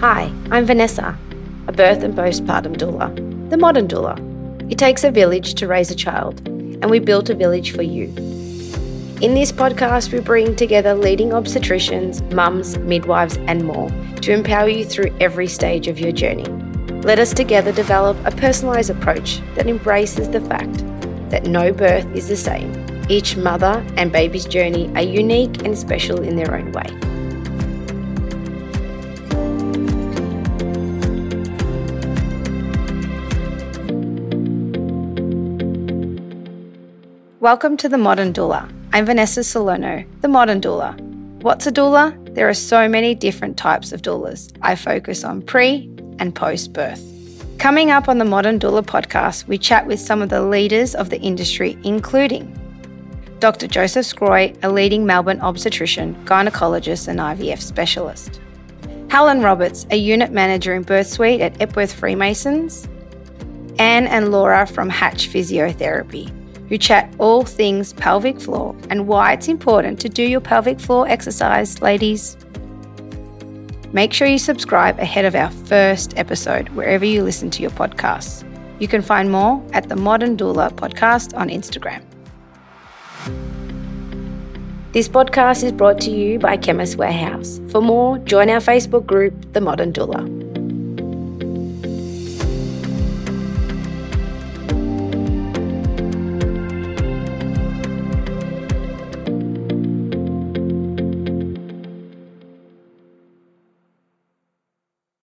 Hi, I'm Vanessa, a birth and postpartum doula, the modern doula. It takes a village to raise a child, and we built a village for you. In this podcast, we bring together leading obstetricians, mums, midwives, and more to empower you through every stage of your journey. Let us together develop a personalised approach that embraces the fact that no birth is the same. Each mother and baby's journey are unique and special in their own way. Welcome to the Modern Doula. I'm Vanessa Salerno, the Modern Doula. What's a doula? There are so many different types of doulas. I focus on pre and post birth. Coming up on the Modern Doula podcast, we chat with some of the leaders of the industry, including Dr. Joseph Sgroi, a leading Melbourne obstetrician, gynecologist, and IVF specialist. Helen Roberts, a unit manager in birth suite at Epworth Freemasons. Anne and Laura from Hatch Physiotherapy, who chat all things pelvic floor and why it's important to do your pelvic floor exercise, ladies. Make sure you subscribe ahead of our first episode wherever you listen to your podcasts. You can find more at the Modern Doula podcast on Instagram. This podcast is brought to you by Chemist Warehouse. For more, join our Facebook group, The Modern Doula.